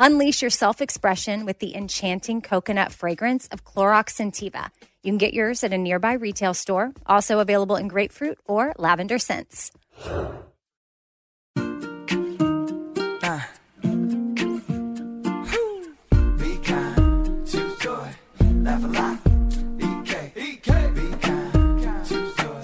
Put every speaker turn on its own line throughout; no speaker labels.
Unleash your self expression with the enchanting coconut fragrance of Clorox Scentiva. You can get yours at a nearby retail store, also available in grapefruit or lavender scents.
Uh. Be kind, choose joy, laugh a lot. EK, EK, be kind, choose joy,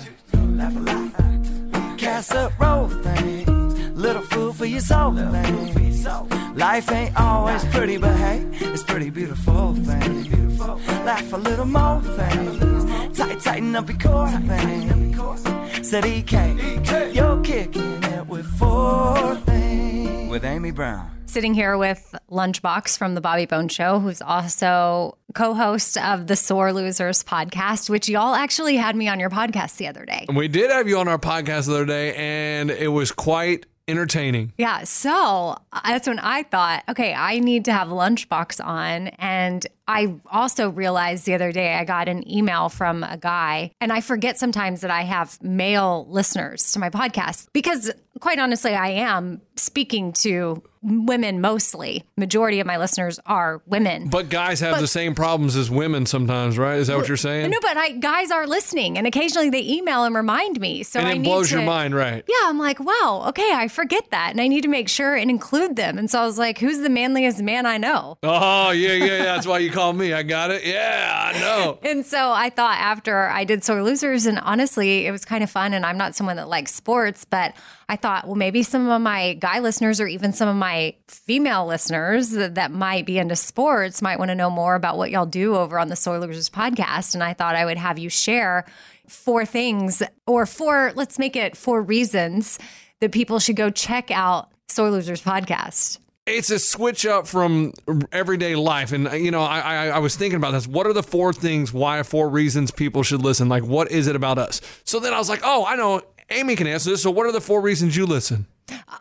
laugh a lot. Casserole things, little food for your soul things. Life ain't always pretty, but hey, it's pretty beautiful things. Laugh a little more things, tight, tighten up your core things. Said EK, you're kicking it with four things. With Amy Brown.
Sitting here with Lunchbox from the Bobby Bones Show, who's also co host of the Sore Losers podcast, which y'all actually had me on your podcast the other day.
We did have you on our podcast the other day, and it was quite entertaining.
Yeah. So uh, that's when I thought, okay, I need to have Lunchbox on. And I also realized the other day I got an email from a guy, and I forget sometimes that I have male listeners to my podcast because, quite honestly, I am speaking to women mostly. Majority of my listeners are women.
But guys have
But-
the same problems as women sometimes, right? Is that what you're saying?
No, but I, guys are listening, and occasionally they email and remind me. So
and
I
it
need
blows
to,
your mind, right?
Yeah, I'm like, wow, okay, I forget that, and I need to make sure and include them. And so I was like, who's the manliest man I know?
Oh, yeah, yeah, yeah. That's why you call me. I got it. Yeah, I know.
And so I thought after I did Sore Losers, and honestly, it was kind of fun. And I'm not someone that likes sports, but I thought, well, maybe some of my guy listeners or even some of my female listeners that, that might be into sports might want to know more about what y'all do over on the Sore Losers podcast. And I thought I would have you share four things or four, let's make it four reasons that people should go check out Sore Losers podcast.
It's a switch up from everyday life, and you know, I, I I was thinking about this. What are the four things? Why four reasons people should listen? Like, what is it about us? So then I was like, oh, I know. Amy can answer this. So, what are the four reasons you listen?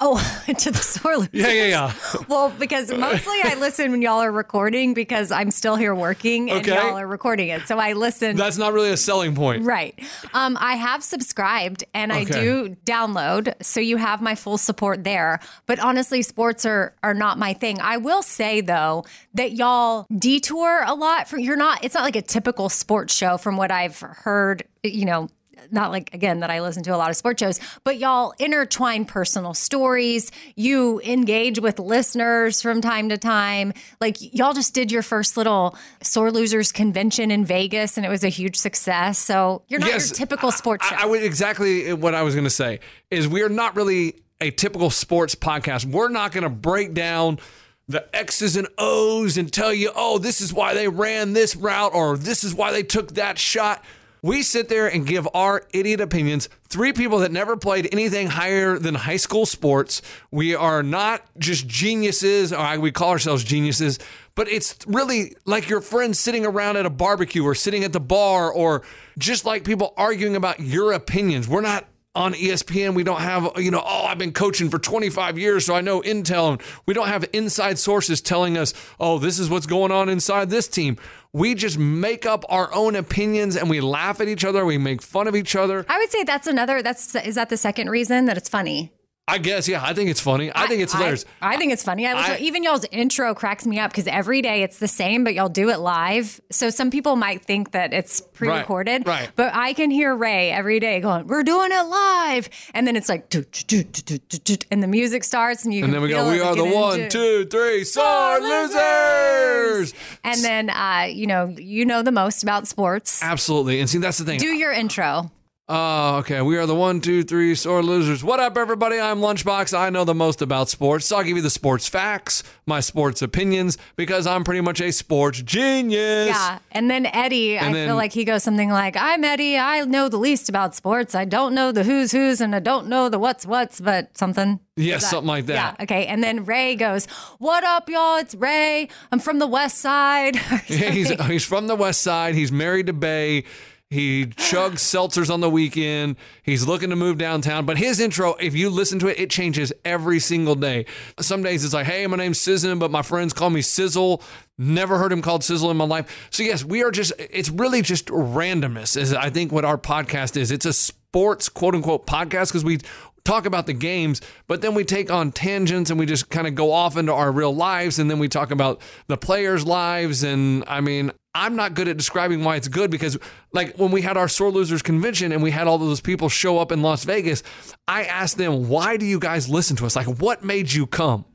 Oh, to the Sore Losers.
Yeah, yeah, yeah.
Well, because mostly I listen when y'all are recording because I'm still here working and
Okay.
y'all are recording it. So I listen.
That's not really a selling point.
Right. Um, I have subscribed and I do download. So you have my full support there. But honestly, sports are, are not my thing. I will say, though, that y'all detour a lot. For, you're not, it's not like a typical sports show from what I've heard, you know, not like again that I listen to a lot of sports shows, but y'all intertwine personal stories. You engage with listeners from time to time. Like y'all just did your first little sore losers convention in Vegas, and it was a huge success. So you're not
Yes,
your typical sports show.
I, I would exactly what I was going to say is we are not really a typical sports podcast. We're not going to break down the X's and O's and tell you, oh, this is why they ran this route or this is why they took that shot. We sit there and give our idiot opinions. Three people that never played anything higher than high school sports. We are not just geniuses, or we call ourselves geniuses, but it's really like your friends sitting around at a barbecue or sitting at the bar or just like people arguing about your opinions. We're not on ESPN. We don't have, you know, oh, I've been coaching for 25 years, so I know intel. And we don't have inside sources telling us, oh, this is what's going on inside this team. We just make up our own opinions and we laugh at each other. We make fun of each other.
I would say that's another. That's is that the second reason that it's funny.
I guess, yeah, I think it's funny. I think it's hilarious.
I, think it's funny. I,
I-
even y'all's intro cracks me up because every day it's the same, but y'all do it live. So some people might think that it's pre-recorded,
right.
But I can hear Ray every day going, "We're doing it live," and then it's like, and the music starts, and you
and then we go, we are the
one, two, three,
one,
into-
two, three, sore losers.
And then, uh, you know, you know the most about sports.
Absolutely. And see, that's the thing.
Do your intro.
Oh, okay. We are the one, two, three sore losers. What up, everybody? I'm Lunchbox. I know the most about sports. So I'll give you the sports facts, my sports opinions, because I'm pretty much a sports genius.
Yeah. And then Eddie, I
then-
feel like he goes something like, I'm Eddie. I know the least about sports. I don't know the who's who's and I don't know the what's what's, but something.
Yes, something like that.
Yeah. Okay. And then Ray goes, What up, y'all? It's Ray. I'm from the West Side.
Yeah, he's he's from the West Side. He's married to Bay. He chugs seltzers on the weekend. He's looking to move downtown. But his intro, if you listen to it, it changes every single day. Some days it's like, hey, my name's Sizzin, but my friends call me Sizzle. Never heard him called Sizzle in my life. So, yes, we are just, it's really just randomness, is I think what our podcast is. It's a sports quote unquote podcast because we talk about the games, but then we take on tangents and we just kind of go off into our real lives and then we talk about the players' lives. And I mean, I'm not good at describing why it's good because, like, when we had our Sore Losers convention and we had all those people show up in Las Vegas, I asked them, why do you guys listen to us? Like, what made you come?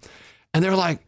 And they're like,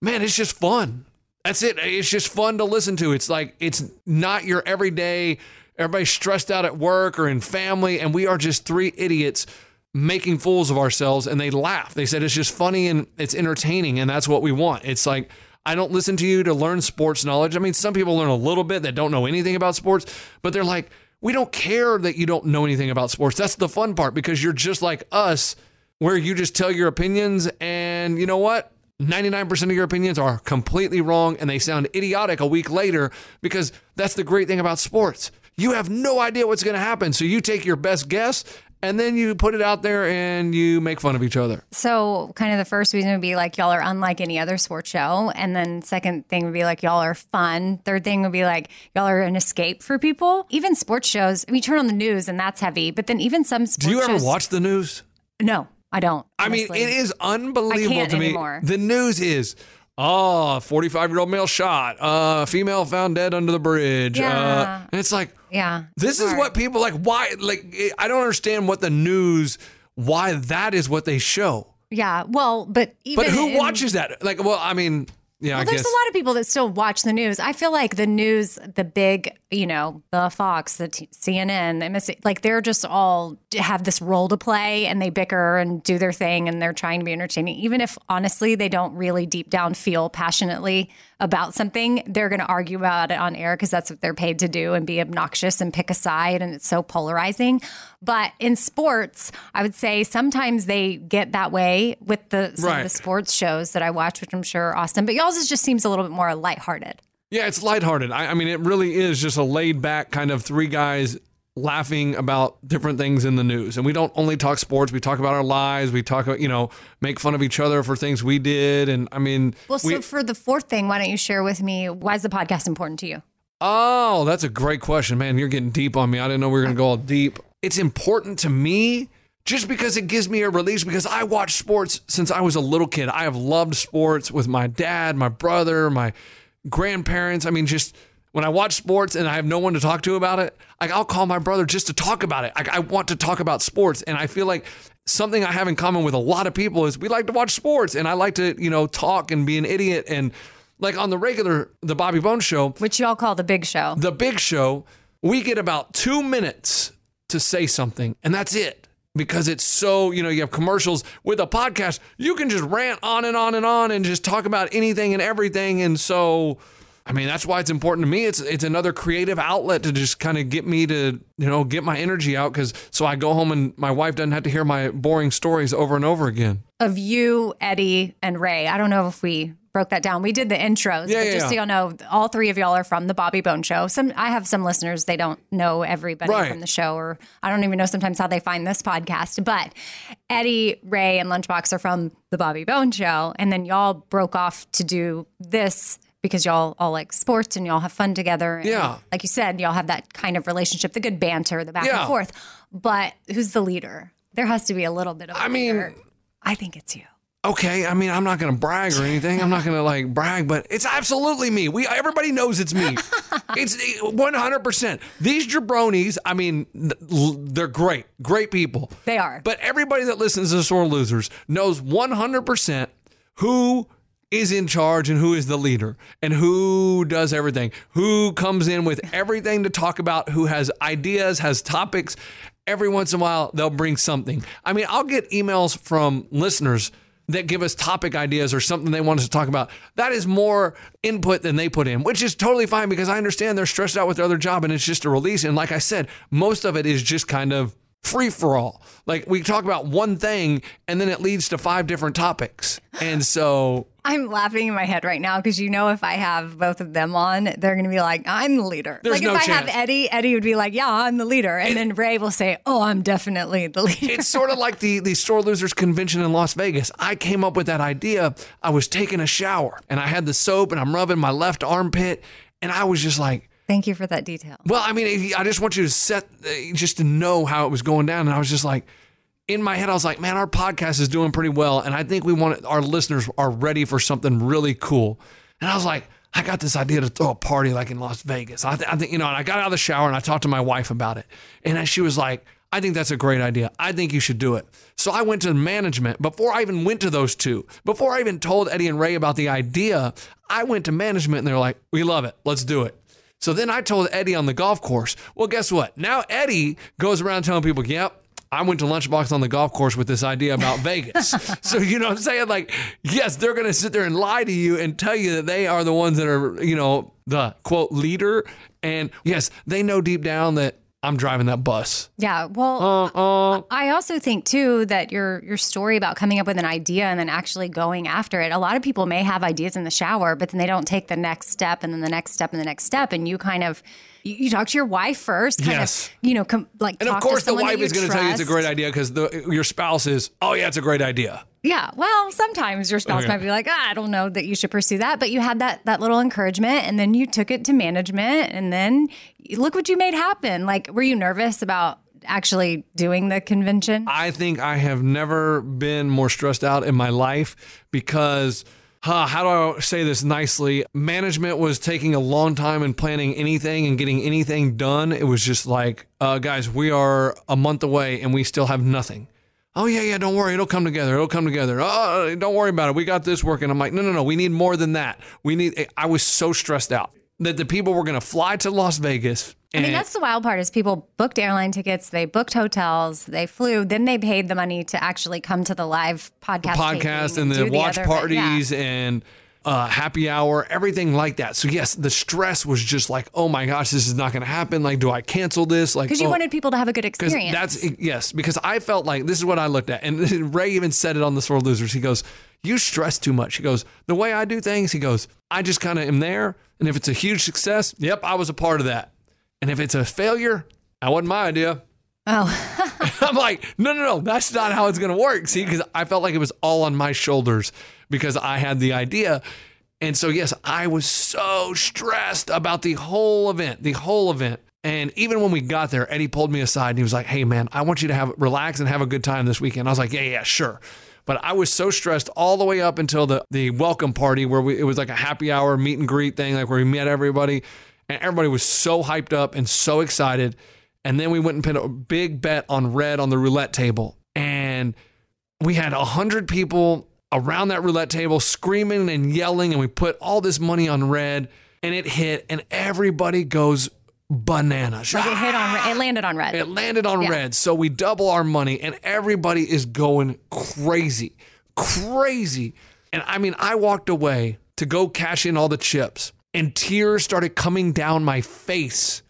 man, it's just fun. That's it. It's just fun to listen to. It's like, it's not your everyday, everybody's stressed out at work or in family. And we are just three idiots making fools of ourselves. And they laugh. They said it's just funny and it's entertaining. And that's what we want. It's like, I don't listen to you to learn sports knowledge. I mean, some people learn a little bit that don't know anything about sports, but they're like, we don't care that you don't know anything about sports. That's the fun part because you're just like us, where you just tell your opinions. And you know what? 99% of your opinions are completely wrong and they sound idiotic a week later because that's the great thing about sports. You have no idea what's going to happen. So you take your best guess and then you put it out there and you make fun of each other.
So, kind of the first reason would be like y'all are unlike any other sports show, and then second thing would be like y'all are fun. Third thing would be like y'all are an escape for people. Even sports shows, we turn on the news and that's heavy. But then even some sports
Do you ever
shows-
watch the news?
No, I don't.
I mean, it is unbelievable to me.
anymore.
The news is, oh, 45 year old male shot, uh, female found dead under the bridge. Uh,
Yeah.
and it's like,
Yeah,
this is
hard.
what people like. Why? Like, I don't understand what the news, why that is what they show.
Yeah, well, but even
But who
in-
watches that? Like, well, I mean, yeah,
Well,
I
there's
guess.
a lot of people that still watch the news. I feel like the news, the big, you know, the Fox, the T- CNN, MSC, like they're just all have this role to play and they bicker and do their thing and they're trying to be entertaining. Even if honestly they don't really deep down feel passionately about something, they're going to argue about it on air because that's what they're paid to do and be obnoxious and pick a side. And it's so polarizing. But in sports, I would say sometimes they get that way with the, some of the sports shows that I watch, which I'm sure Austin, but y'all's just seems a little bit more lighthearted.
Yeah, it's lighthearted. I, I mean, it really is just a laid back kind of three guys laughing about different things in the news. And we don't only talk sports, we talk about our lives, we talk about, you know, make fun of each other for things we did. And I mean,
Well, so
we-
for the fourth thing, why don't you share with me why is the podcast important to you?
oh, that's a great question, man. You're getting deep on me. I didn't know we were going to go all deep. It's important to me just because it gives me a release because I watch sports since I was a little kid. I have loved sports with my dad, my brother, my grandparents. I mean, just when I watch sports and I have no one to talk to about it, like I'll call my brother just to talk about it. Like I want to talk about sports, and I feel like something I have in common with a lot of people is we like to watch sports, and I like to you know talk and be an idiot and like on the regular the Bobby Bones show,
Which y'all call the big show.
the big show, we get about two minutes to say something, and that's it. Because it's so, you know, you have commercials with a podcast, you can just rant on and on and on and just talk about anything and everything. And so, I mean, that's why it's important to me. It's it's another creative outlet to just kind of get me to, you know, get my energy out. Because so I go home and my wife doesn't have to hear my boring stories over and over again.
of you, Eddie, and Ray. I don't know if we broke that down. We did the intros,
Yeah,
but
yeah,
just so y'all know, all three of y'all are from the Bobby Bones Show. Some I have some listeners they don't know everybody
Right.
from the show, or I don't even know sometimes how they find this podcast. But Eddie, Ray, and Lunchbox are from the Bobby Bones Show, and then y'all broke off to do this. Because y'all all like sports and y'all have fun together. And
Yeah.
Like you said, y'all have that kind of relationship, the good banter, the back
Yeah.
and forth. But who's the leader? There has to be a little bit of. I
mean-.
I think it's you.
Okay, I mean, I'm not going to brag or anything. I'm not going to like brag, but it's absolutely me. We everybody knows it's me. it's 100%. These jabronis, I mean, they're great, great people.
They are.
But everybody that listens to Sore Losers knows 100% who is in charge and who is the leader and who does everything, who comes in with everything to talk about, who has ideas, has topics. Every once in a while, they'll bring something. I mean, I'll get emails from listeners that give us topic ideas or something they want us to talk about. That is more input than they put in, which is totally fine because I understand they're stressed out with their other job and it's just a release. And like I said, most of it is just kind of free for all. Like we talk about one thing and then it leads to five different topics. And so
I'm laughing in my head right now because you know if I have both of them on, they're going to be like, "I'm the leader."
There's
like
no
if I have
chance.
Eddie, Eddie would be like, "Yeah, I'm the leader," and then Ray will say, "Oh, I'm definitely the leader."
it's sort of like the the Sore Losers convention in Las Vegas. I came up with that idea. I was taking a shower and I had the soap and I'm rubbing my left armpit and I was just like,
Thank you for that detail.
well, I mean, I just want you to set uh, just to know how it was going down and I was just like in my head I was like, man, our podcast is doing pretty well and I think we want our listeners are ready for something really cool. And I was like, I got this idea to throw a party like in Las Vegas. I, th- I think, you know, and I got out of the shower and I talked to my wife about it. And she was like, I think that's a great idea. I think you should do it. So I went to management before I even went to those two. Before I even told Eddie and Ray about the idea, I went to management and they're like, we love it. Let's do it. So then I told Eddie on the golf course. Well, guess what? Now Eddie goes around telling people, yep, I went to Lunchbox on the golf course with this idea about Vegas. so, you know what I'm saying? Like, yes, they're going to sit there and lie to you and tell you that they are the ones that are, you know, the quote leader. And yes, they know deep down that I'm driving that bus.
Yeah. Well,
Uh,
I also think too that your your story about coming up with an idea and then actually going after it. A lot of people may have ideas in the shower, but then they don't take the next step and then the next step and the next step. And you kind of you, you talk to your wife first, kind
Yes.
of you know, com- like
and
talk
of course,
to
the wife is going to tell you it's a great idea because your spouse is, oh, yeah, it's a great idea.
Yeah. Well, sometimes your spouse
Okay.
might be like, ah, I don't know that you should pursue that, but you had that that little encouragement, and then you took it to management, and then look what you made happen. Like, were you nervous about actually doing the convention?
I think I have never been more stressed out in my life because, huh, how do I say this nicely? Management was taking a long time in planning anything and getting anything done. It was just like, uh, guys, we are a month away and we still have nothing. Oh yeah, yeah. Don't worry, it'll come together. It'll come together. Oh, don't worry about it. We got this working. I'm like, no, no, no. We need more than that. We need. I was so stressed out that the people were going to fly to Las Vegas.
I mean, that's the wild part is people booked airline tickets, they booked hotels, they flew, then they paid the money to actually come to the live podcast,
podcast
taping
and the watch
other event. Yeah.
parties and uh, happy hour, everything like that. So yes, the stress was just like, oh my gosh, this is not going to happen. Like, do I cancel this? Like,
Because you
oh,
wanted people to have a good experience.
that's yes, because I felt like this is what I looked at, and Ray even said it on the Sore Losers. He goes, "You stress too much." He goes, "The way I do things," he goes, "I just kind of am there, and if it's a huge success, yep, I was a part of that, and if it's a failure, that wasn't my idea."
oh,
I'm like, no, no, no, that's not how it's going to work. See, because I felt like it was all on my shoulders because I had the idea. And so, yes, I was so stressed about the whole event, the whole event. And even when we got there, Eddie pulled me aside and he was like, hey, man, I want you to have relax and have a good time this weekend. I was like, yeah, yeah, sure. But I was so stressed all the way up until the, the welcome party where we, it was like a happy hour meet and greet thing, like where we met everybody. And everybody was so hyped up and so excited. And then we went and put a big bet on red on the roulette table. And we had a hundred people around that roulette table screaming and yelling, and we put all this money on red, and it hit, and everybody goes bananas.
Like it hit on. It landed on red.
It landed on
Yeah.
red. So we double our money and everybody is going crazy. Crazy. And I mean, I walked away to go cash in all the chips and tears started coming down my face.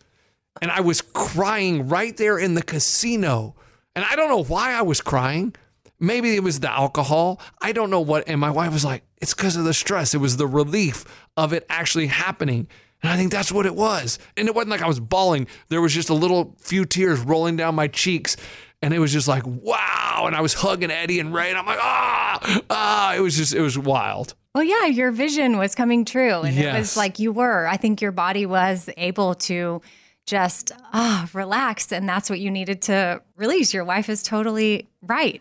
And I was crying right there in the casino. And I don't know why I was crying. Maybe it was the alcohol. I don't know what. And my wife was like, it's because of the stress. It was the relief of it actually happening. And I think that's what it was. And it wasn't like I was bawling. There was just a little few tears rolling down my cheeks. And it was just like, wow. And I was hugging Eddie and Ray. And I'm like, ah, ah. It was just, it was wild.
Well, yeah, your vision was coming true. And it was like you were. I think your body was able to just ah relax. And that's what you needed to release. Your wife is totally right.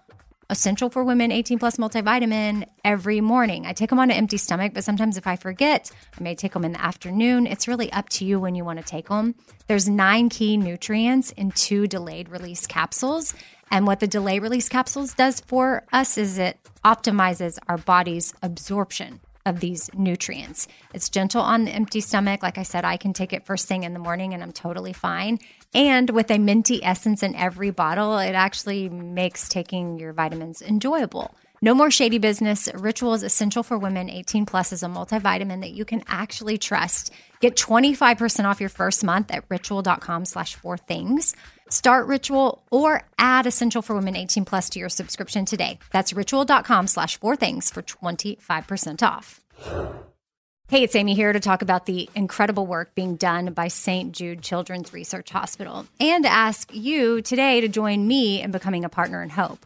essential for women 18 plus multivitamin every morning. I take them on an empty stomach, but sometimes if I forget, I may take them in the afternoon. It's really up to you when you want to take them. There's nine key nutrients in two delayed release capsules. And what the delay release capsules does for us is it optimizes our body's absorption of these nutrients. It's gentle on the empty stomach. Like I said, I can take it first thing in the morning and I'm totally fine. And with a minty essence in every bottle, it actually makes taking your vitamins enjoyable. No more shady business. Ritual is essential for women 18 plus is a multivitamin that you can actually trust. Get 25% off your first month at ritual.com slash four things. Start Ritual or add Essential for Women 18 Plus to your subscription today. That's ritual.com slash four things for 25% off. Hey, it's Amy here to talk about the incredible work being done by St. Jude Children's Research Hospital and ask you today to join me in becoming a partner in hope.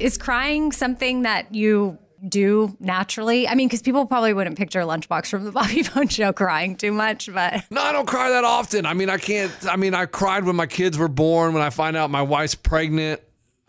Is crying something that you do naturally? I mean, because people probably wouldn't picture Lunchbox from the Bobby Bones Show crying too much, but
No, I don't cry that often. I mean, I can't. I mean, I cried when my kids were born. When I find out my wife's pregnant,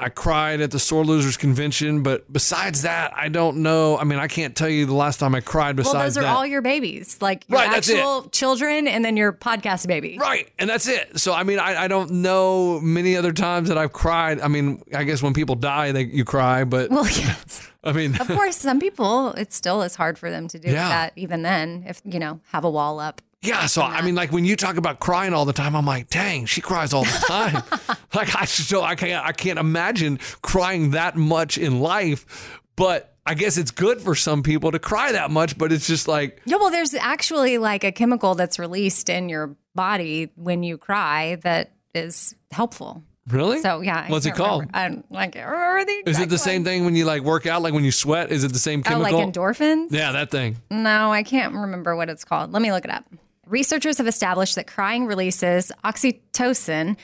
I cried at the Sore Losers Convention. But besides that, I don't know. I mean, I can't tell you the last time I cried. Besides
well, those are
that.
all your babies, like your
Right,
actual children, and then your podcast baby.
Right, and that's it. So I mean, I, I don't know many other times that I've cried. I mean, I guess when people die, they you cry, but
Well, yes.
I mean,
of course, some people it still is hard for them to do
Yeah.
that. Even then, if you know, have a wall up.
Yeah. So I mean, like when you talk about crying all the time, I'm like, dang, she cries all the time. like I still, I can't, I can't imagine crying that much in life. But I guess it's good for some people to cry that much. But it's just like,
Yeah, well, there's actually like a chemical that's released in your body when you cry that is helpful.
really?
So yeah, I
what's it
can't
called?
remember. I, I can't remember the
Is it
exact
the
one.
same thing when you like work out? Like when you sweat? Is it the same
Oh,
chemical?
like endorphins?
yeah, that thing.
No, I can't remember what it's called. Let me look it up. Researchers have established that crying releases oxytocin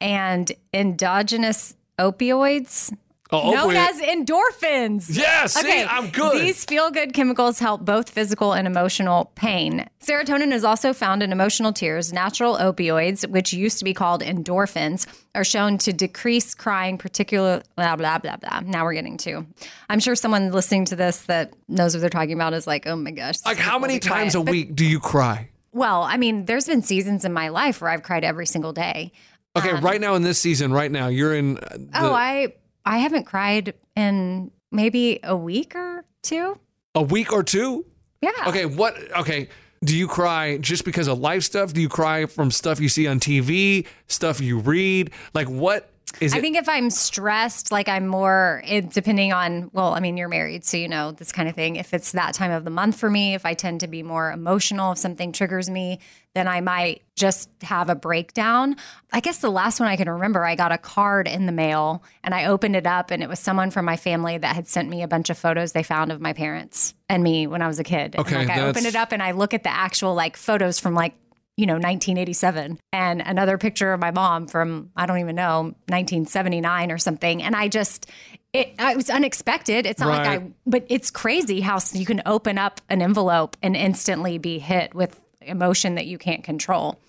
and endogenous opioids
Oh,
known
opioid-
as endorphins.
Yeah, okay. I'm good.
These feel good chemicals help both physical and emotional pain. Serotonin is also found in emotional tears. Natural opioids, which used to be called endorphins, are shown to decrease crying, particular blah, blah, blah, blah. Now we're getting to. I'm sure someone listening to this that knows what they're talking about is like, oh my gosh.
Like how many
Be quiet.
times a
But-
week do you cry?
Well, I mean, there's been seasons in my life where I've cried every single day.
Okay, right now in this season, right now, you're in. uh, The,
oh, I I haven't cried in maybe a week or two.
a week or two.
Yeah.
Okay, what? Okay, do you cry just because of life stuff? Do you cry from stuff you see on TV, stuff you read? Like what is
I
it?
think if I'm stressed, like I'm more, it, depending on, well, I mean, you're married, so you know this kind of thing. If it's that time of the month for me, if I tend to be more emotional, if something triggers me, then I might just have a breakdown. I guess the last one I can remember, I got a card in the mail and I opened it up, and it was someone from my family that had sent me a bunch of photos they found of my parents and me when I was a kid. And,
Okay,
like I opened it up and I look at the actual like photos from like you know 1987 and another picture of my mom from i don't even know 1979 or something. And i just it, it was unexpected. It's not like i but it's crazy how you can open up an envelope and instantly be hit with emotion that you can't control.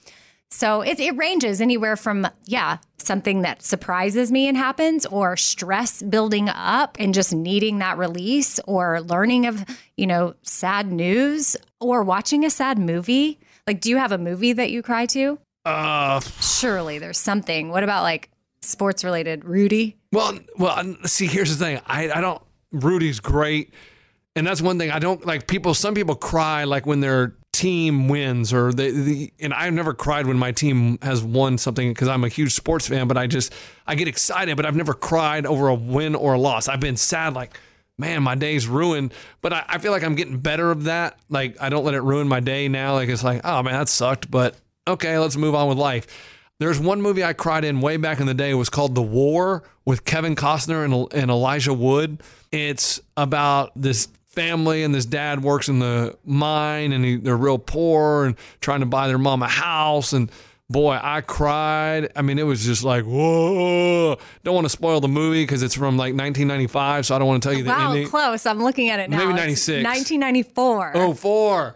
So it, it ranges anywhere from yeah something that surprises me and happens or stress building up and just needing that release or learning of you know sad news or watching a sad movie like do you have a movie that you cry to
uh,
surely there's something what about like sports related rudy
well, well. See, here's the thing. I, I don't. Rudy's great, and that's one thing. I don't like people. Some people cry like when their team wins, or they. The, and I've never cried when my team has won something because I'm a huge sports fan. But I just I get excited, but I've never cried over a win or a loss. I've been sad, like. Man, my day's ruined, but I, I feel like I'm getting better of that. Like I don't let it ruin my day now. Like it's like, oh man, that sucked, but okay, let's move on with life. There's one movie I cried in way back in the day. It was called The War with Kevin Costner and, and Elijah Wood. It's about this family and this dad works in the mine and he, they're real poor and trying to buy their mom a house and boy, I cried. I mean, it was just like, whoa. Don't want to spoil the movie because it's from like 1995, so I don't want to tell you the
Wow,
ending.
close. I'm looking at it now.
Maybe
It's
96.
1994.
Oh, four.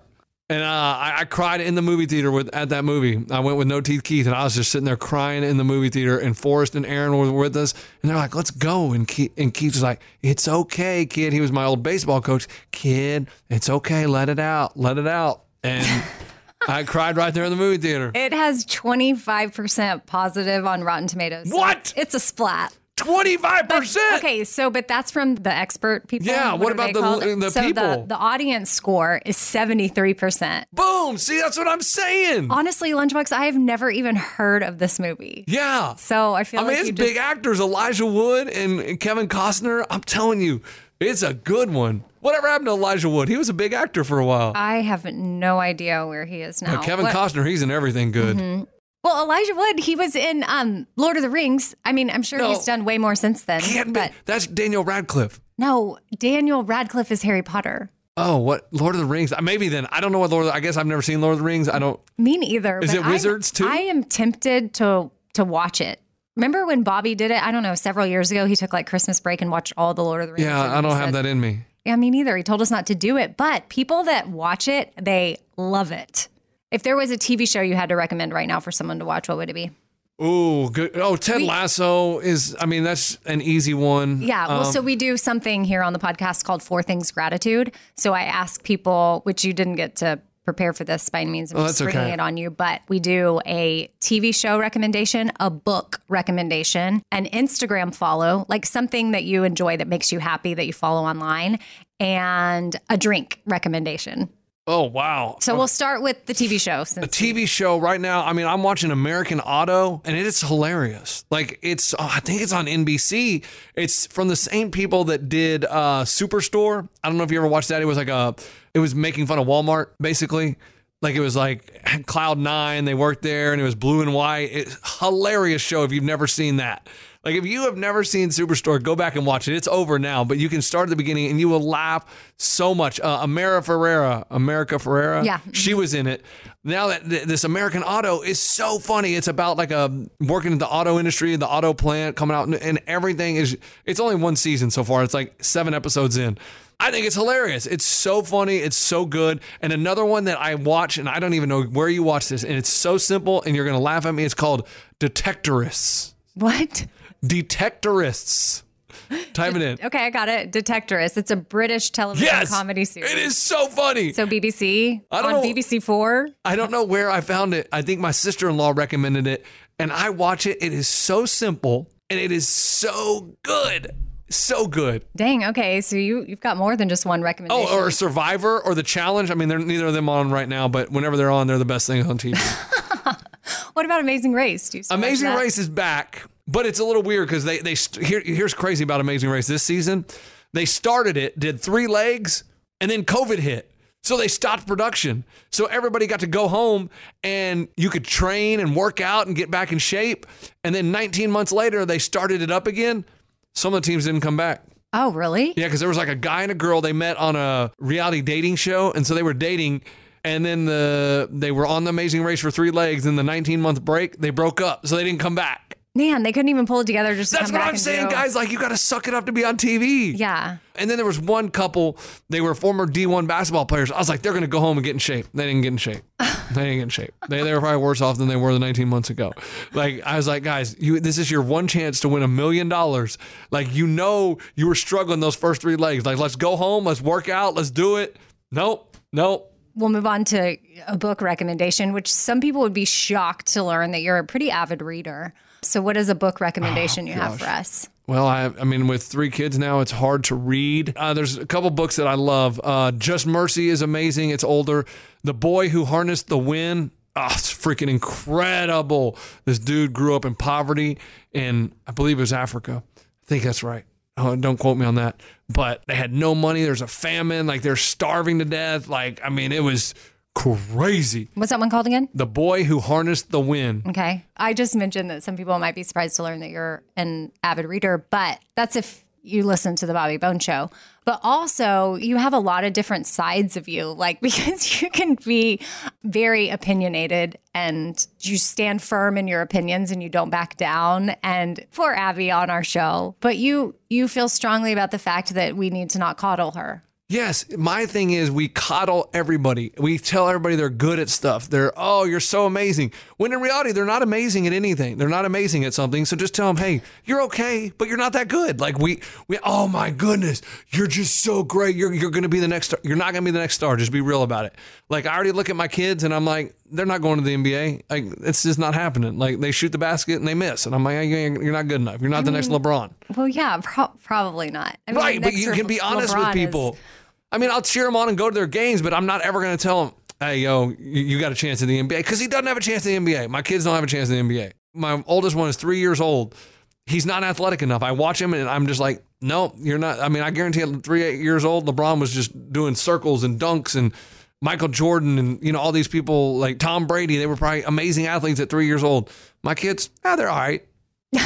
And uh, I, I cried in the movie theater with at that movie. I went with No Teeth Keith, and I was just sitting there crying in the movie theater. And Forrest and Aaron were with us, and they're like, "Let's go." And Keith, and Keith was like, "It's okay, kid." He was my old baseball coach. Kid, it's okay. Let it out. Let it out. And I cried right there in the movie theater.
It has 25% positive on Rotten Tomatoes. So
What?
It's a splat.
Twenty five percent.
Okay, so but that's from the expert people.
Yeah, what
are
about the- the
so
people?
The, the audience score is 73%.
Boom. See, that's what I'm saying.
Honestly, Lunchbox, I have never even heard of this movie.
Yeah.
So I feel
I mean,
like
it's big
just,
actors, Elijah Wood and Kevin Costner. I'm telling you, it's a good one. Whatever happened to Elijah Wood? He was a big actor for a while.
I have no idea where he is now.
Kevin
What-
Costner, he's in everything good.
Well, Elijah Wood, he was in um, Lord of the Rings. I mean, I'm sure
No.
he's done way more since then.
He hadn't been,
but
that's Daniel Radcliffe.
no, Daniel Radcliffe is Harry Potter.
Oh, what Lord of the Rings? Uh, Maybe then I don't know what Lord. Of the, I guess I've never seen Lord of the Rings. I don't.
Me neither.
Is
but
it
I'm-
Wizards, too?
I am tempted to to watch it. Remember when Bobby did it? I don't know, several years ago. He took like Christmas break and watched all the Lord of the Rings.
Yeah, I don't have that in me.
Yeah, me neither. He told us not to do it, but people that watch it, they love it. If there was a TV show you had to recommend right now for someone to watch, what would it be?
Oh, good. Oh, Ted Lasso is. I mean, that's an easy one.
Yeah. Well,
Um,
so we do something here on the podcast called Four Things Gratitude. So I ask people, which you didn't get to prepare for this by any means. I'm
Oh,
just bringing
okay.
it on you. But we do a TV show recommendation, a book recommendation, an Instagram follow, like something that you enjoy that makes you happy that you follow online, and a drink recommendation.
Oh wow.
So we'll start with the TV show. Since
TV show right now. I mean, I'm watching American Auto, and it is hilarious. Like it's, oh, I think it's on NBC. It's from the same people that did uh, Superstore. I don't know if you ever watched that. It was like a, it was making fun of Walmart, basically. Like it was like Cloud Nine. They worked there, and it was blue and white. It's hilarious show if you've never seen that. Like if you have never seen Superstore, go back and watch it. It's over now, but you can start at the beginning and you will laugh so much. Uh, Amara Ferreira, America Ferrera,
Yeah.
she was in it. Now that th- this American Auto is so funny, it's about like a working in the auto industry, the auto plant coming out, and, and everything is. It's only one season so far. It's like seven episodes in. I think it's hilarious. It's so funny. It's so good. And another one that I watch, and I don't even know where you watch this, and it's so simple, and you're gonna laugh at me. It's called Detectorists.
what?
Detectorists. Type it in.
Okay, I got it. Detectorist. It's a British television
Yes,
comedy series.
It is so funny.
So BBC
I don't
on
know-
BBC Four.
I don't know where I found it. I think my sister in law recommended it, and I watch it. It is so simple and it is so good. So good.
Dang. Okay, so you you've got more than just one recommendation.
Oh, or Survivor or The Challenge. I mean, they're neither of them on right now, but whenever they're on, they're the best thing on TV.
what about Amazing Race? Do you
Amazing? Race is back, but it's a little weird because they they st- here, here's crazy about Amazing Race this season. They started it, did three legs, and then COVID hit. So they stopped production. So everybody got to go home and you could train and work out and get back in shape. And then 19 months later, they started it up again. Some of the teams didn't come back.
Oh, really?
Yeah, because there was like a guy and a girl they met on a reality dating show, and so they were dating, and then the they were on the Amazing Race for three legs. In the 19 month break, they broke up, so they didn't come back.
Man, they couldn't even pull it together just to
That's what I'm saying,
do-
guys. Like you got to suck it up to be on TV.
Yeah.
And then there was one couple. They were former D1 basketball players. I was like, they're going to go home and get in shape. They didn't get in shape. They didn't get in shape. They, they were probably worse off than they were the 19 months ago. Like I was like, guys, you this is your one chance to win a million dollars. Like you know you were struggling those first three legs. Like let's go home, let's work out, let's do it. Nope, nope.
We'll move on to a book recommendation, which some people would be shocked to learn that you're a pretty avid reader. So, what is a book recommendation you have for us?
Well, I, I mean, with three kids now, it's hard to read. Uh, there's a couple books that I love. Uh, Just Mercy is amazing. It's older. The Boy Who Harnessed the Wind. Oh, it's freaking incredible. This dude grew up in poverty in, I believe it was Africa. I think that's right. Oh, don't quote me on that. But they had no money. There's a famine. Like they're starving to death. Like, I mean, it was crazy.
What's that one called again?
The Boy Who Harnessed the Wind.
Okay. I just mentioned that some people might be surprised to learn that you're an avid reader, but that's if you listen to the Bobby Bones Show. But also, you have a lot of different sides of you, like because you can be very opinionated and you stand firm in your opinions and you don't back down. And poor Abby on our show, but you you feel strongly about the fact that we need to not coddle her.
Yes, my thing is we coddle everybody. We tell everybody they're good at stuff. They're, oh, you're so amazing. When in reality, they're not amazing at anything. They're not amazing at something. So just tell them, hey, you're okay, but you're not that good. Like we, we, oh my goodness, you're just so great. You're, you're going to be the next star. You're not going to be the next star. Just be real about it. Like I already look at my kids and I'm like, they're not going to the NBA. Like it's just not happening. Like they shoot the basket and they miss. And I'm like, you're not good enough. You're not the next LeBron.
Well, yeah, pro- probably not. I mean,
Right, but you can be honest
LeBron
with
is-
people. I mean, I'll cheer them on and go to their games, but I'm not ever going to tell them, "Hey, yo, you, you got a chance in the NBA," because he doesn't have a chance in the NBA. My kids don't have a chance in the NBA. My oldest one is three years old. He's not athletic enough. I watch him and I'm just like, no, you're not. I mean, I guarantee at three eight years old, LeBron was just doing circles and dunks and. Michael Jordan and you know all these people like Tom Brady, they were probably amazing athletes at three years old. My kids, ah, they're all right.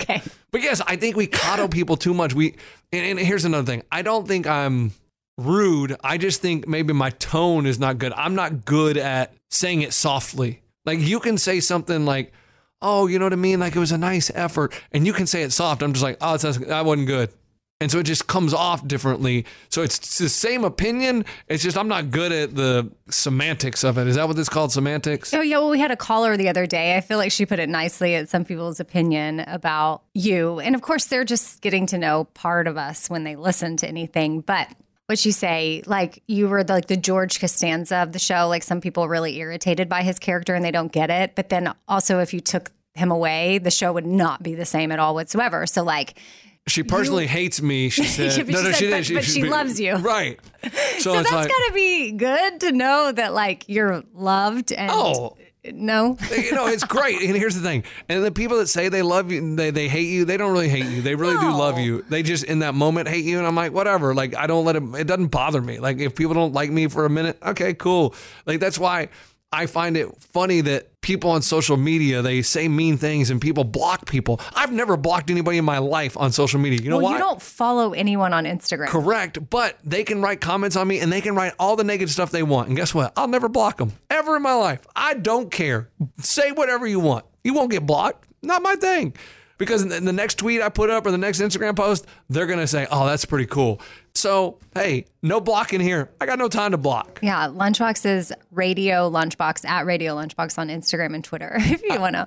Okay.
But yes, I think we coddle people too much. We and, and here's another thing. I don't think I'm rude. I just think maybe my tone is not good. I'm not good at saying it softly. Like you can say something like, "Oh, you know what I mean? Like it was a nice effort," and you can say it soft. I'm just like, "Oh, that wasn't good." And so it just comes off differently. So it's the same opinion. It's just I'm not good at the semantics of it. Is that what it's called? Semantics?
Oh yeah, well we had a caller the other day. I feel like she put it nicely at some people's opinion about you. And of course they're just getting to know part of us when they listen to anything. But what she say, like you were the, like the George Costanza of the show, like some people are really irritated by his character and they don't get it. But then also if you took him away, the show would not be the same at all whatsoever. So like
She personally hates me. She said, "No,
she
no,
said,
she
but-
didn't.
but she loves you.
Right. So,
so that's
like,
gotta be good to know that like you're loved and
oh,
no.
you know, it's great. And here's the thing. And the people that say they love you, they, they hate you, they don't really hate you. They really do love you. They just in that moment hate you. And I'm like, whatever. Like, I don't let it, it doesn't bother me. Like, if people don't like me for a minute, okay, cool. Like, that's why I find it funny that people on social media, they say mean things and people block people. I've never blocked anybody in my life on social media. You know
well,
why?
you don't follow anyone on Instagram.
Correct, but they can write comments on me and they can write all the negative stuff they want. And guess what? I'll never block them ever in my life. I don't care. Say whatever you want. You won't get blocked. Not my thing. Because in the- next tweet I put up or the next Instagram post, they're going to say, oh, that's pretty cool. So, hey, no blocking here. I got no time to block.
Yeah, Lunchbox is Radio Lunchbox at Radio Lunchbox on Instagram and Twitter. If you want to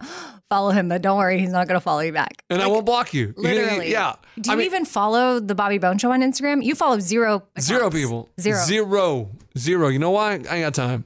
follow him, but don't worry, he's not going to follow you back.
And I won't block you.
Literally,
Yeah.
Do
I
you
mean,
even follow the Bobby Bones Show on Instagram? You follow zero.
Zero people.
Zero.
Zero. Zero. You know why? I ain't got time.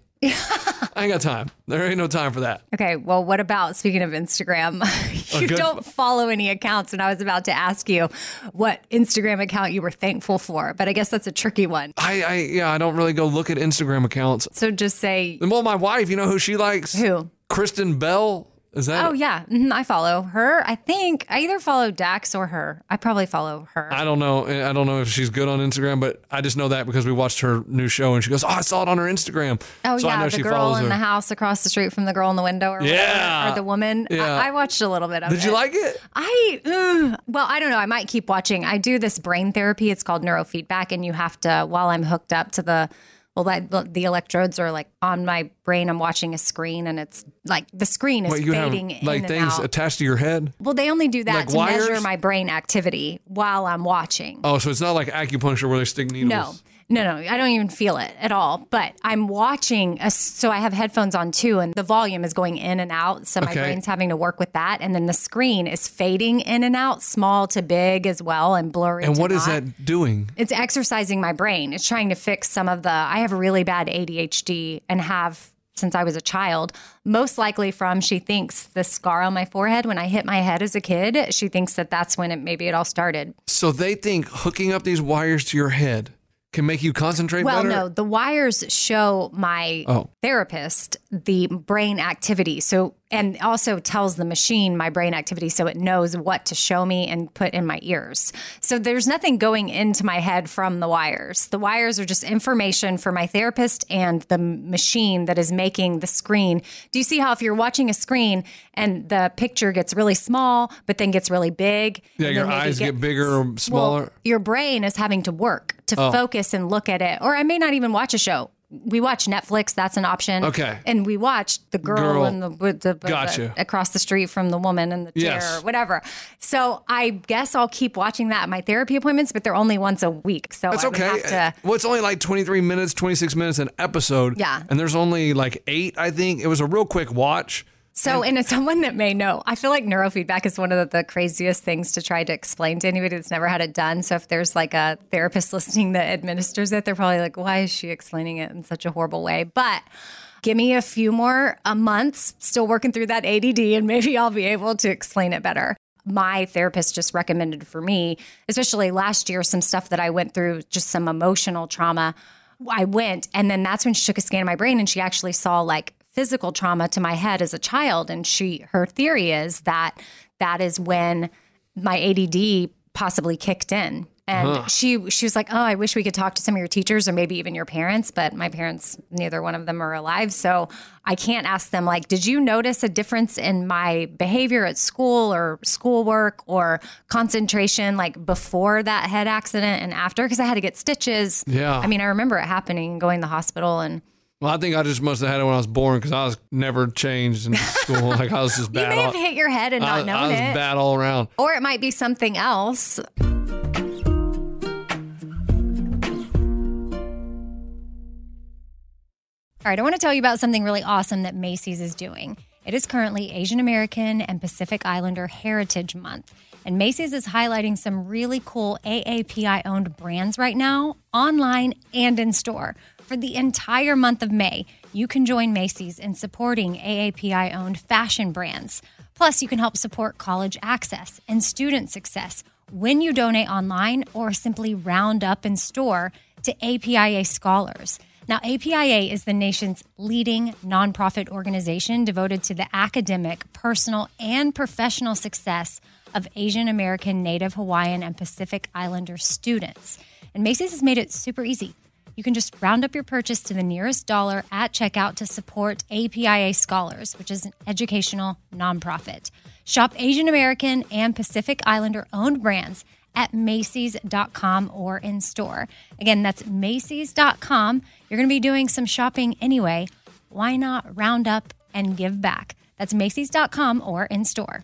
I ain't got time. There ain't no time for that.
Okay, well, what about speaking of Instagram? Oh, you
good-
don't follow any accounts, and I was about to ask you what Instagram account you were thankful for, but I guess that's a tricky one.
I, I yeah, I don't really go look at Instagram accounts.
So just say
Well, my wife, you know who she likes?
who.
Kristen Bell. Is that?
Oh yeah, mhm, I follow her. I think I either follow Dax or her. I probably follow her.
I don't know. I don't know if she's good on Instagram, but I just know that because we watched her new show and she goes, "Oh, I saw it on her Instagram."
Oh
so I
yeah,
know
the girl in
her.
the house across the street from the girl in the window, or whatever,
Yeah.
or the woman.
Yeah.
I, I watched a little bit of it.
Did you like it?
I well, I don't know. I might keep watching. I do this brain therapy. It's called neurofeedback, and you have to while I'm hooked up to the well, that, the electrodes are like on my brain. I'm watching a screen, and it's like the screen is
have
fading in
like things
out.
attached to your head?
well, they only do that
like
to measure my brain activity while I'm watching.
Oh, so it's not like acupuncture where they stick needles.
No. No, no, I don't even feel it at all. But I'm watching, a, so I have headphones on too, and the volume is going in and out. So my
Okay.
brain's having to work with that. And then the screen is fading in and out, small to big as well, and blurry.
And what is
not.
that doing?
It's exercising my brain. It's trying to fix some of the. I have really bad ADHD and have since I was a child. Most likely from she thinks the scar on my forehead when I hit my head as a kid. She thinks that that's when it maybe it all started.
So they think hooking up these wires to your head can make you concentrate
Well,
better.
no, the wires show my
Oh.
therapist the brain activity. So, and also tells the machine my brain activity so it knows what to show me and put in my ears. So, there's nothing going into my head from the wires. The wires are just information for my therapist and the machine that is making the screen. Do you see how if you're watching a screen and the picture gets really small, but then gets really big?
Yeah,
and
your eyes get bigger or
well,
smaller.
your brain is having to work to
Oh.
focus and look at it. Or I may not even watch a show. We watch Netflix. That's an option.
Okay.
And we watch the girl,
Girl.
and the, with the, the-
Gotcha.
across the street from the woman in the chair
Yes.
or whatever. So I guess I'll keep watching that at my therapy appointments, but they're only once a week. So
That's
I
okay.
to.
well, it's only like 23 minutes, 26 minutes an episode.
Yeah.
And there's only like eight, I think. It was a real quick watch.
So, and as someone that may know, I feel like neurofeedback is one of the, the craziest things to try to explain to anybody that's never had it done. So, if there's like a therapist listening that administers it, they're probably like, why is she explaining it in such a horrible way? But give me a few more uh, months, still working through that ADD, and maybe I'll be able to explain it better. My therapist just recommended for me, especially last year, some stuff that I went through, just some emotional trauma. I went, and then that's when she took a scan of my brain and she actually saw like physical trauma to my head as a child. And she, her theory is that that is when my ADD possibly kicked in. And she she was like, "Oh, I wish we could talk to some of your teachers or maybe even your parents, but my parents, neither one of them are alive, so I can't ask them like, did you notice a difference in my behavior at school or schoolwork or concentration like before that head accident and after because I had to get stitches.
Yeah.
I mean, I remember it happening, going to the hospital and
Well, I think I just must have had it when I was born because I was never changed in school. like I was just
you may have
all,
hit your head and
I,
not
I
known
was
it.
bad all around.
Or it might be something else. All right, I want to tell you about something really awesome that Macy's is doing. It is currently Asian American and Pacific Islander Heritage Month. And Macy's is highlighting some really cool AAPI owned brands right now, online and in store. For the entire month of May, you can join Macy's in supporting AAPI owned fashion brands. Plus, you can help support college access and student success when you donate online or simply round up in store to APIA scholars. Now, APIA is the nation's leading nonprofit organization devoted to the academic, personal, and professional success of Asian American, Native Hawaiian, and Pacific Islander students. And Macy's has made it super easy. You can just round up your purchase to the nearest dollar at checkout to support APIA Scholars, which is an educational nonprofit. Shop Asian American and Pacific Islander owned brands at Macy's.com or in store. Again, that's Macy's.com. You're going to be doing some shopping anyway. Why not round up and give back? That's Macy's.com or in store.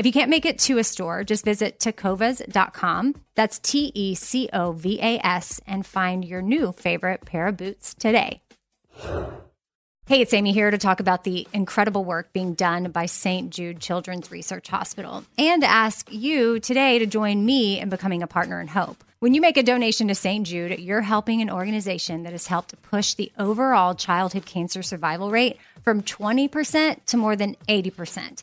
If you can't make it to a store, just visit tecovas.com. That's T E C O V A S and find your new favorite pair of boots today. Hey, it's Amy here to talk about the incredible work being done by St. Jude Children's Research Hospital and ask you today to join me in becoming a partner in hope. When you make a donation to St. Jude, you're helping an organization that has helped push the overall childhood cancer survival rate from 20% to more than 80%.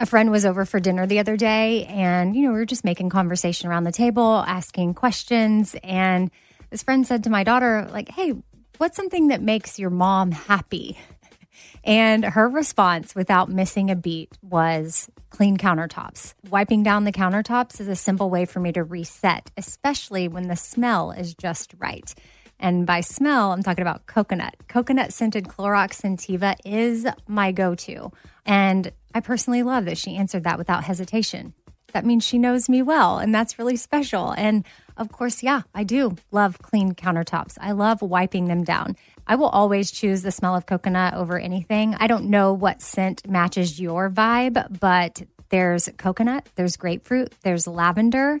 A friend was over for dinner the other day, and you know, we were just making conversation around the table, asking questions. And this friend said to my daughter, like, hey, what's something that makes your mom happy? And her response, without missing a beat, was clean countertops. Wiping down the countertops is a simple way for me to reset, especially when the smell is just right. And by smell, I'm talking about coconut. Coconut scented Clorox Scentiva is my go to. And I personally love that she answered that without hesitation. That means she knows me well, and that's really special. And of course, yeah, I do love clean countertops. I love wiping them down. I will always choose the smell of coconut over anything. I don't know what scent matches your vibe, but there's coconut, there's grapefruit, there's lavender.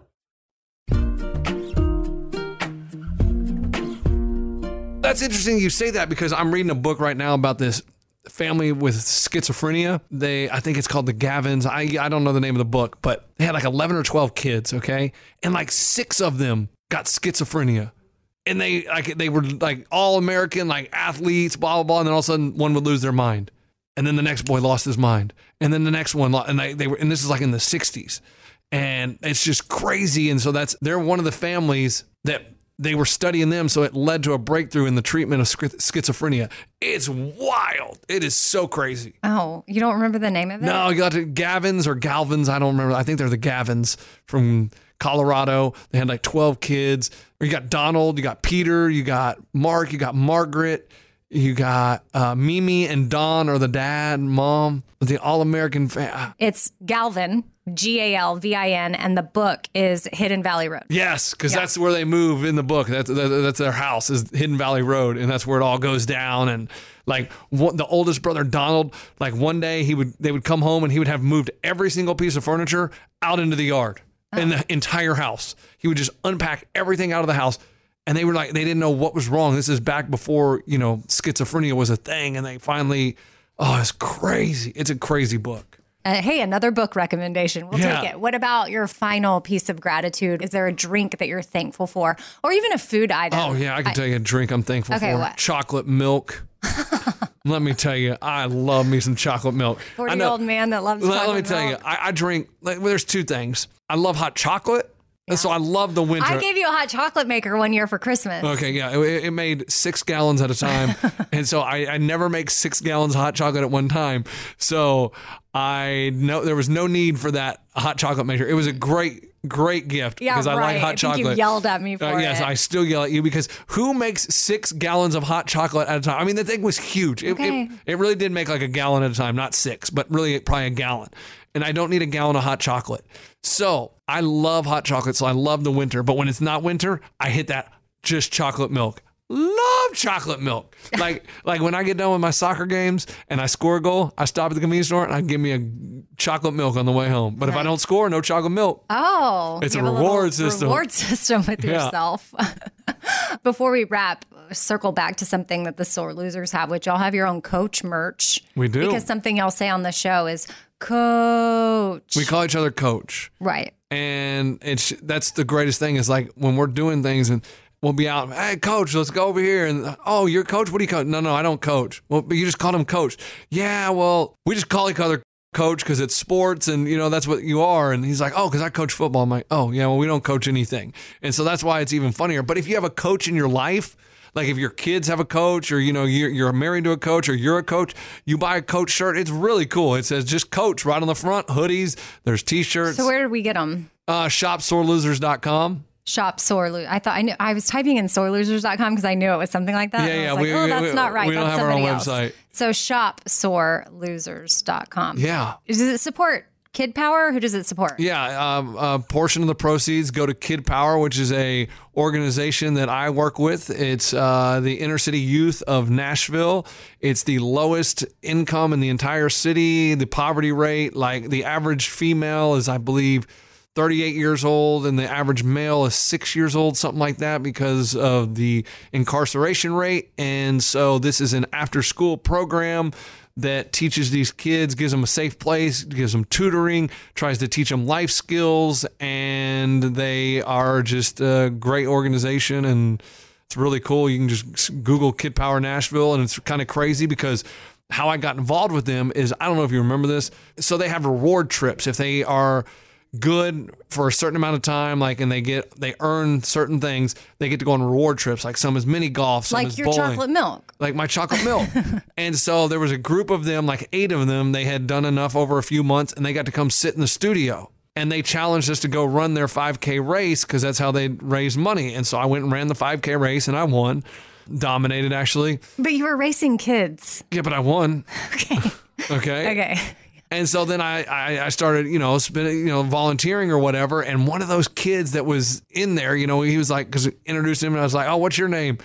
That's interesting you say that because I'm reading a book right now about this family with schizophrenia. They I think it's called the Gavins. I I don't know the name of the book, but they had like 11 or 12 kids, okay? And like 6 of them got schizophrenia. And they like they were like all American like athletes, blah blah blah, and then all of a sudden one would lose their mind. And then the next boy lost his mind. And then the next one and they, they were and this is like in the 60s. And it's just crazy and so that's they're one of the families that they were studying them, so it led to a breakthrough in the treatment of schizophrenia. It's wild. It is so crazy.
Oh, you don't remember the name of it?
No, you got to Gavins or Galvins. I don't remember. I think they're the Gavins from Colorado. They had like 12 kids. You got Donald, you got Peter, you got Mark, you got Margaret, you got uh, Mimi and Don are the dad and mom. The all American fa-
It's Galvin, G A L V I N, and the book is Hidden Valley Road.
Yes, because that's where they move in the book. That's that, that's their house is Hidden Valley Road, and that's where it all goes down. And like one, the oldest brother Donald, like one day he would they would come home and he would have moved every single piece of furniture out into the yard in the uh-huh. entire house. He would just unpack everything out of the house. And they were like, they didn't know what was wrong. This is back before, you know, schizophrenia was a thing. And they finally, oh, it's crazy. It's a crazy book.
Uh, hey, another book recommendation. We'll
Yeah.
take it. What about your final piece of gratitude? Is there a drink that you're thankful for, or even a food item?
Oh yeah, I can tell you a drink I'm thankful
Okay,
for.
what?
Chocolate milk. Let me tell you, I love me some chocolate milk. I
Forty-year-old man that loves.
Let, let me
chocolate
tell you. I, I drink. Like, well, there's two things. I love hot chocolate, and so I love the winter.
I gave you a hot chocolate maker one year for Christmas.
Okay, yeah, it, it made six gallons at a time, and so I, I never make six gallons of hot chocolate at one time. So I know there was no need for that hot chocolate maker. It was a great, great gift
Yeah,
because I
right.
like hot
I
chocolate.
you yelled at me for
Uh, yes,
it.
I still yell at you because who makes six gallons of hot chocolate at a time? I mean, the thing was huge. It,
Okay.
it, it really did make like a gallon at a time, not six, but really probably a gallon. And I don't need a gallon of hot chocolate. So I love hot chocolate. So I love the winter. But when it's not winter, I hit that just chocolate milk. Love chocolate milk. Like like when I get done with my soccer games and I score a goal, I stop at the convenience store and I give me a chocolate milk on the way home. But if I don't score, no chocolate milk.
Oh,
It's a reward system.
Reward system with
Yeah.
yourself. Before we wrap, circle back to something that the sore losers have, which y'all have your own coach merch.
We do.
Because something y'all say on the show is coach.
We call each other coach.
right.
and it's that's the greatest thing is like when we're doing things and we'll be out. Hey coach let's go over here. And oh you're coach? What do you coach? No no i don't coach. Well but you just called him coach. Yeah well we just call each other coach because it's sports and you know that's what you are. And he's like oh because i coach football. I'm like oh yeah well we don't coach anything. And so that's why it's even funnier. But if you have a coach in your life like if your kids have a coach or you know you're, you're married to a coach or you're a coach you buy a coach shirt. It's really cool. It says just coach right on the front hoodies there's t-shirts.
So where did we get them?
uh, shopsorelosers.com.
Shop sore lo- I thought I knew I was typing in sorelosers.com because I knew it was something like that.
Yeah, yeah,
like,
we-
oh,
we-
that's
we-
not right.
we don't
that's
have our own
somebody else.
website.
So shop sorelosers.com.
Yeah.
Does it support Kid Power? Who does it support?
Yeah, um, a portion of the proceeds go to Kid Power, which is a organization that I work with. It's uh, the inner city youth of Nashville. It's the lowest income in the entire city. The poverty rate, like the average female, is I believe 38 years old, and the average male is six years old, something like that, because of the incarceration rate. And so this is an after-school program that teaches these kids, gives them a safe place, gives them tutoring, tries to teach them life skills, and they are just a great organization and it's really cool. You can just Google Kid Power Nashville, and it's kind of crazy because how I got involved with them is I don't know if you remember this. So they have reward trips if they are good for a certain amount of time, like, and they get they earn certain things. They get to go on reward trips, like some is mini golf, some
like
is
your
bowling
chocolate milk.
like my chocolate milk. and so there was a group of them, like eight of them. They had done enough over a few months and they got to come sit in the studio. And they challenged us to go run their 5K race because that's how they raised money. And so I went and ran the 5K race and I won. Dominated actually.
But you were racing kids.
Yeah, but I won.
Okay.
Okay.
okay.
And so then I, I, I started, you know, spending, you know, volunteering or whatever. And one of those kids that was in there, you know, he was like, because introduced him and I was like, oh, what's your name?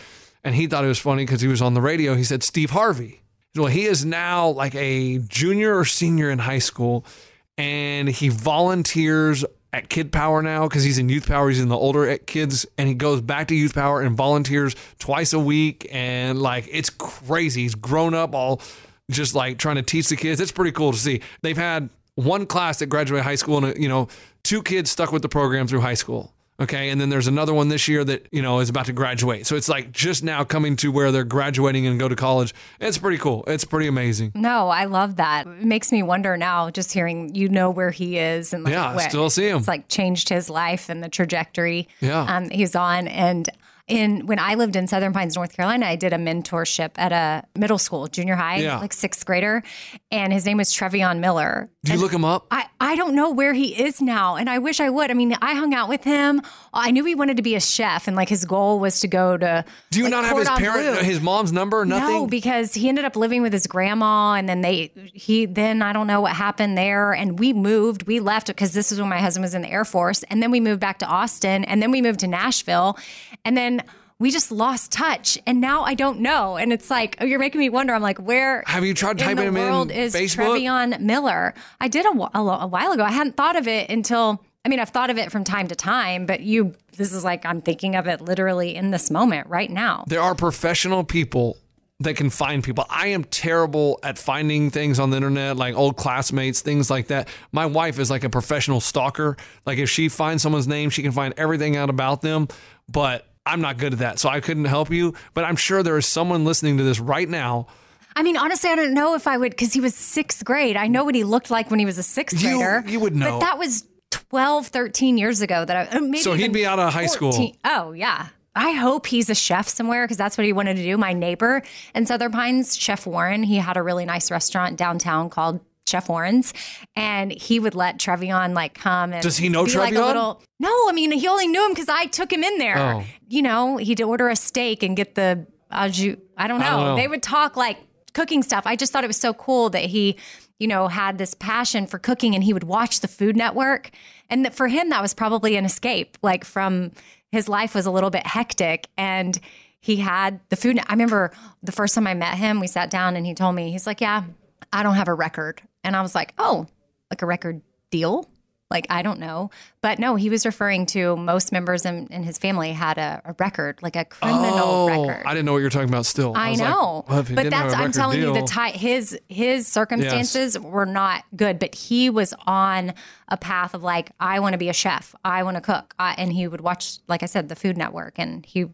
And he thought it was funny because he was on the radio. He said, Steve Harvey. Well, he is now like a junior or senior in high school. And he volunteers at Kid Power now because he's in Youth Power. He's in the older kids. And he goes back to Youth Power and volunteers twice a week. And like, it's crazy. He's grown up all just like trying to teach the kids. It's pretty cool to see. They've had one class that graduated high school and, you know, two kids stuck with the program through high school. Okay. And then there's another one this year that, you know, is about to graduate. So it's like just now coming to where they're graduating and go to college. It's pretty cool. It's pretty amazing.
No, I love that. It makes me wonder now, just hearing you know where he is and like
Yeah, I
what-
still see him.
It's like changed his life and the trajectory
Yeah.
um, he's on. And in when I lived in Southern Pines, North Carolina, I did a mentorship at a middle school, junior high,
Yeah.
like sixth grader, and his name was Trevion Miller.
Do you look him up?
I, I don't know where he is now, and I wish I would. I mean, I hung out with him. I knew he wanted to be a chef, and like his goal was to go to.
Do you
like,
not have his parent, his mom's number or nothing?
No, because he ended up living with his grandma, and then they he then I don't know what happened there, and we moved. We left because this is when my husband was in the Air Force, and then we moved back to Austin, and then we moved to Nashville, and then we just lost touch, and now I don't know, and it's like oh, you're making me wonder. I'm like, where
Have you tried
in
typing
the
him in
world is
Facebook?
Trevion Miller? I did a, a, a while ago. I hadn't thought of it until. I mean, I've thought of it from time to time, but you, this is like I'm thinking of it literally in this moment right now.
there are professional people that can find people. I am terrible at finding things on the internet, like old classmates, things like that. My wife is like a professional stalker. Like if she finds someone's name, she can find everything out about them. But I'm not good at that, so I couldn't help you. But I'm sure there is someone listening to this right now.
I mean, honestly, I don't know if I would because he was sixth grade. I know what he looked like when he was a sixth
You-
grader.
you would know.
But that was 12, 13 years ago that I uh, maybe
So he'd be out of high school.
Oh, yeah. I hope he's a chef somewhere because that's what he wanted to do. My neighbor in Southern Pines, Chef Warren, he had a really nice restaurant downtown called Chef Warren's, and he would let Trevion like come and
Does he know
be like
Trevion?
little. No, I mean he only knew him because I took him in there.
Oh.
You know, he'd order a steak and get the au jus. I don't know.
I don't know.
They would talk like cooking stuff. I just thought it was so cool that he, you know, had this passion for cooking and he would watch the Food Network. And that for him, that was probably an escape, like from his life was a little bit hectic. And he had the food. I remember the first time I met him, we sat down and he told me, he's like, Yeah, I don't have a record. And I was like, Oh, like a record deal? Like, I don't know. But no, he was referring to most members in, in his family had a, a record, like a criminal
Oh,
record.
I didn't know what you're talking about. Still,
I,
like,
know,
well,
but that's I'm telling you the
deal-
his his circumstances were not good, but he was on a path of like I want to be a chef, I want to cook, I, and he would watch, like I said, the Food Network, and he,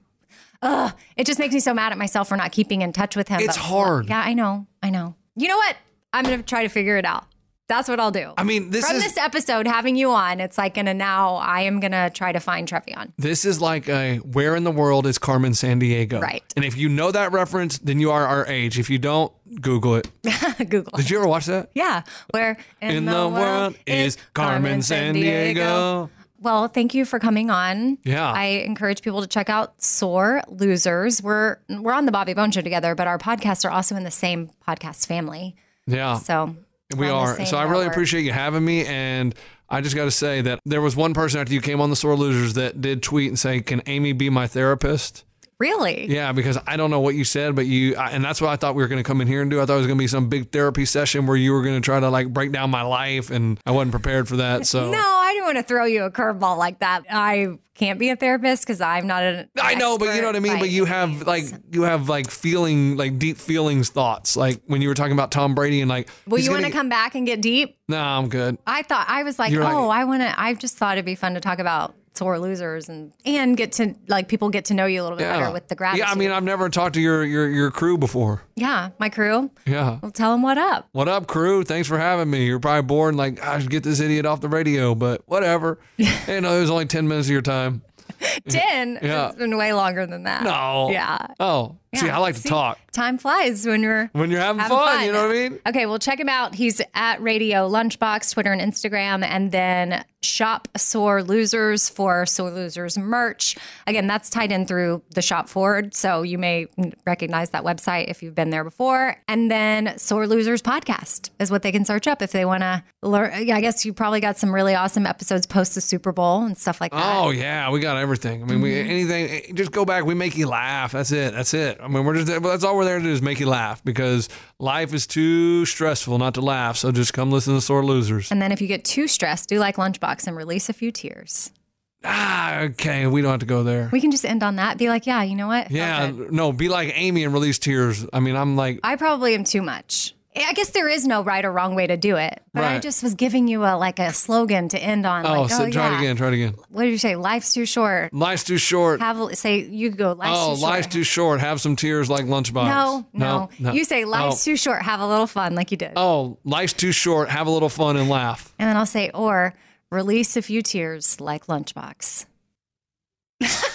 ugh, it just makes me so mad at myself for not keeping in touch with him.
It's
But,
hard.
Yeah, I know, I know. You know what? I'm gonna try to figure it out. That's what I'll do.
I mean, this
From
is
this episode, having you on, it's like gonna now I am gonna try to find Trevion.
This is like a where in the world is Carmen Sandiego?
Right.
And if you know that reference, then you are our age. If you don't, Google it.
Google.
Did you ever watch that?
Yeah, where
In, the, world is Carmen Sandiego.
Well, thank you for coming on.
Yeah.
I encourage people to check out Sore Losers. We're we're on the Bobby Bones Show together, but our podcasts are also in the same podcast family.
Yeah.
So
We
the
So I really
network.
appreciate you having me. And I just got to say that there was one person after you came on the Sore Losers that did tweet and say, Can Amy be my therapist?
Really?
Yeah, because I don't know what you said, but you, I, and that's what I thought we were going to come in here and do. I thought it was going to be some big therapy session where you were going to try to like break down my life, and I wasn't prepared for that. So
No, I didn't want to throw you a curveball like that. I can't be a therapist because I'm not an.
I know, but you know what I mean. But you have like you have like feeling like deep feelings thoughts. Like when you were talking about Tom Brady and like,
Well, you want to come back and get deep?
No, I'm good.
I thought I was like,
You're like-
oh, I want to. I just thought it'd be fun to talk about sore losers and and get to like people get to know you a little bit
Yeah,
better with the gratitude.
yeah. I mean, I've never talked to your your your crew before.
yeah, my crew.
Yeah.
Well, tell them what up.
What up, crew? Thanks for having me. You're probably bored like, I should get this idiot off the radio, but whatever. hey, no, it was only 10 minutes of your time.
Ten.
Yeah.
It's been way longer than that.
No.
Yeah.
Oh, see, I like to talk.
Time flies when you're
When you're having,
having
fun, you know what I mean?
Okay, well, check him out. He's at Radio Lunchbox, Twitter and Instagram, and then Shop Sore Losers for Sore Losers merch. Again, that's tied in through the Shop Forward, so you may recognize that website if you've been there before. And then Sore Losers podcast is what they can search up if they want to learn. I guess you probably got some really awesome episodes post the Super Bowl and stuff like that.
Oh yeah, we got everything. I mean, we
Mm-hmm.
anything. Just go back. We make you laugh. That's it. That's it. I mean, we're just that's all we're there to do is make you laugh because life is too stressful not to laugh. So just come listen to Sore Losers.
And then if you get too stressed, do like Lunchbox and release a few tears.
Ah, okay. We don't have to go there.
We can just end on that. Be like, yeah, you know what?
Yeah, no. Be like Amy and release tears. I mean, I'm like,
I probably am too much. I guess there is no right or wrong way to do it, but I just was giving you a like a slogan to end on.
oh,
like,
so
oh
try
yeah.
it again. Try it again.
What did you say? Life's too short.
Life's too short.
Have say you go. Life's
oh,
too short.
life's too short. Have some tears like lunchbox.
No, no,
no.
You say life's
oh.
too short. Have a little fun, like you did,
Oh, life's too short. Have a little fun and laugh.
and then I'll say or release a few tears, like Lunchbox.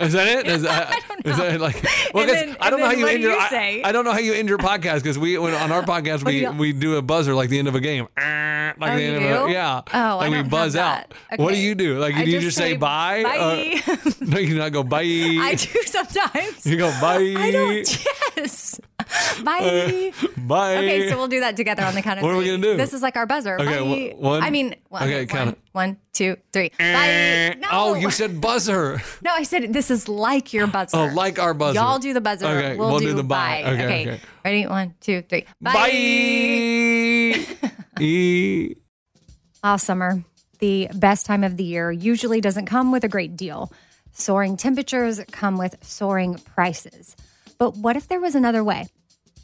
Is that it? Is that, I don't know. Is that like? Well,
then-
I don't know how you end your.
you
I? I don't know how you end your podcast because we when, on our podcast we
do
we do a buzzer like the end of a game. Eh, Like
Oh,
the
you
end of a
do?
yeah.
Oh, I
like we buzz out.
that.
What do you do? Like do you
just
just say
say
bye?
bye.
Or- no, you not go bye.
I do sometimes.
You go bye.
I don't. Yes. Bye.
Bye.
Okay, so we'll do that together on the count of
What are we gonna do?
This is like our buzzer.
Okay, wh- one-
I mean, one,
okay, count
one,
it.
one, two, three.
Eh.
Bye. No.
Oh, you said buzzer.
No, I said this is like your buzzer.
Oh, like our buzzer.
Y'all do the buzzer.
Okay,
we'll, do,
the bye.
bye.
Okay, okay.
Ready? One, two, three.
Bye. E-
All summer, the best time of the year, usually doesn't come with a great deal. Soaring temperatures come with soaring prices. But what if there was another way?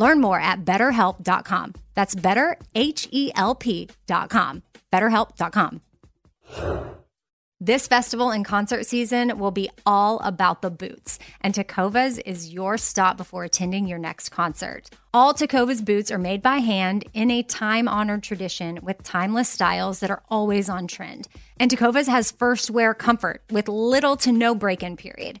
Learn more at betterhelp.com. That's better, H E L P.com. Betterhelp.com. This festival and concert season will be all about the boots, and Tecovas is your stop before attending your next concert. All Tecovas boots are made by hand in a time honored tradition with timeless styles that are always on trend. And Tecovas has first wear comfort with little to no break in period.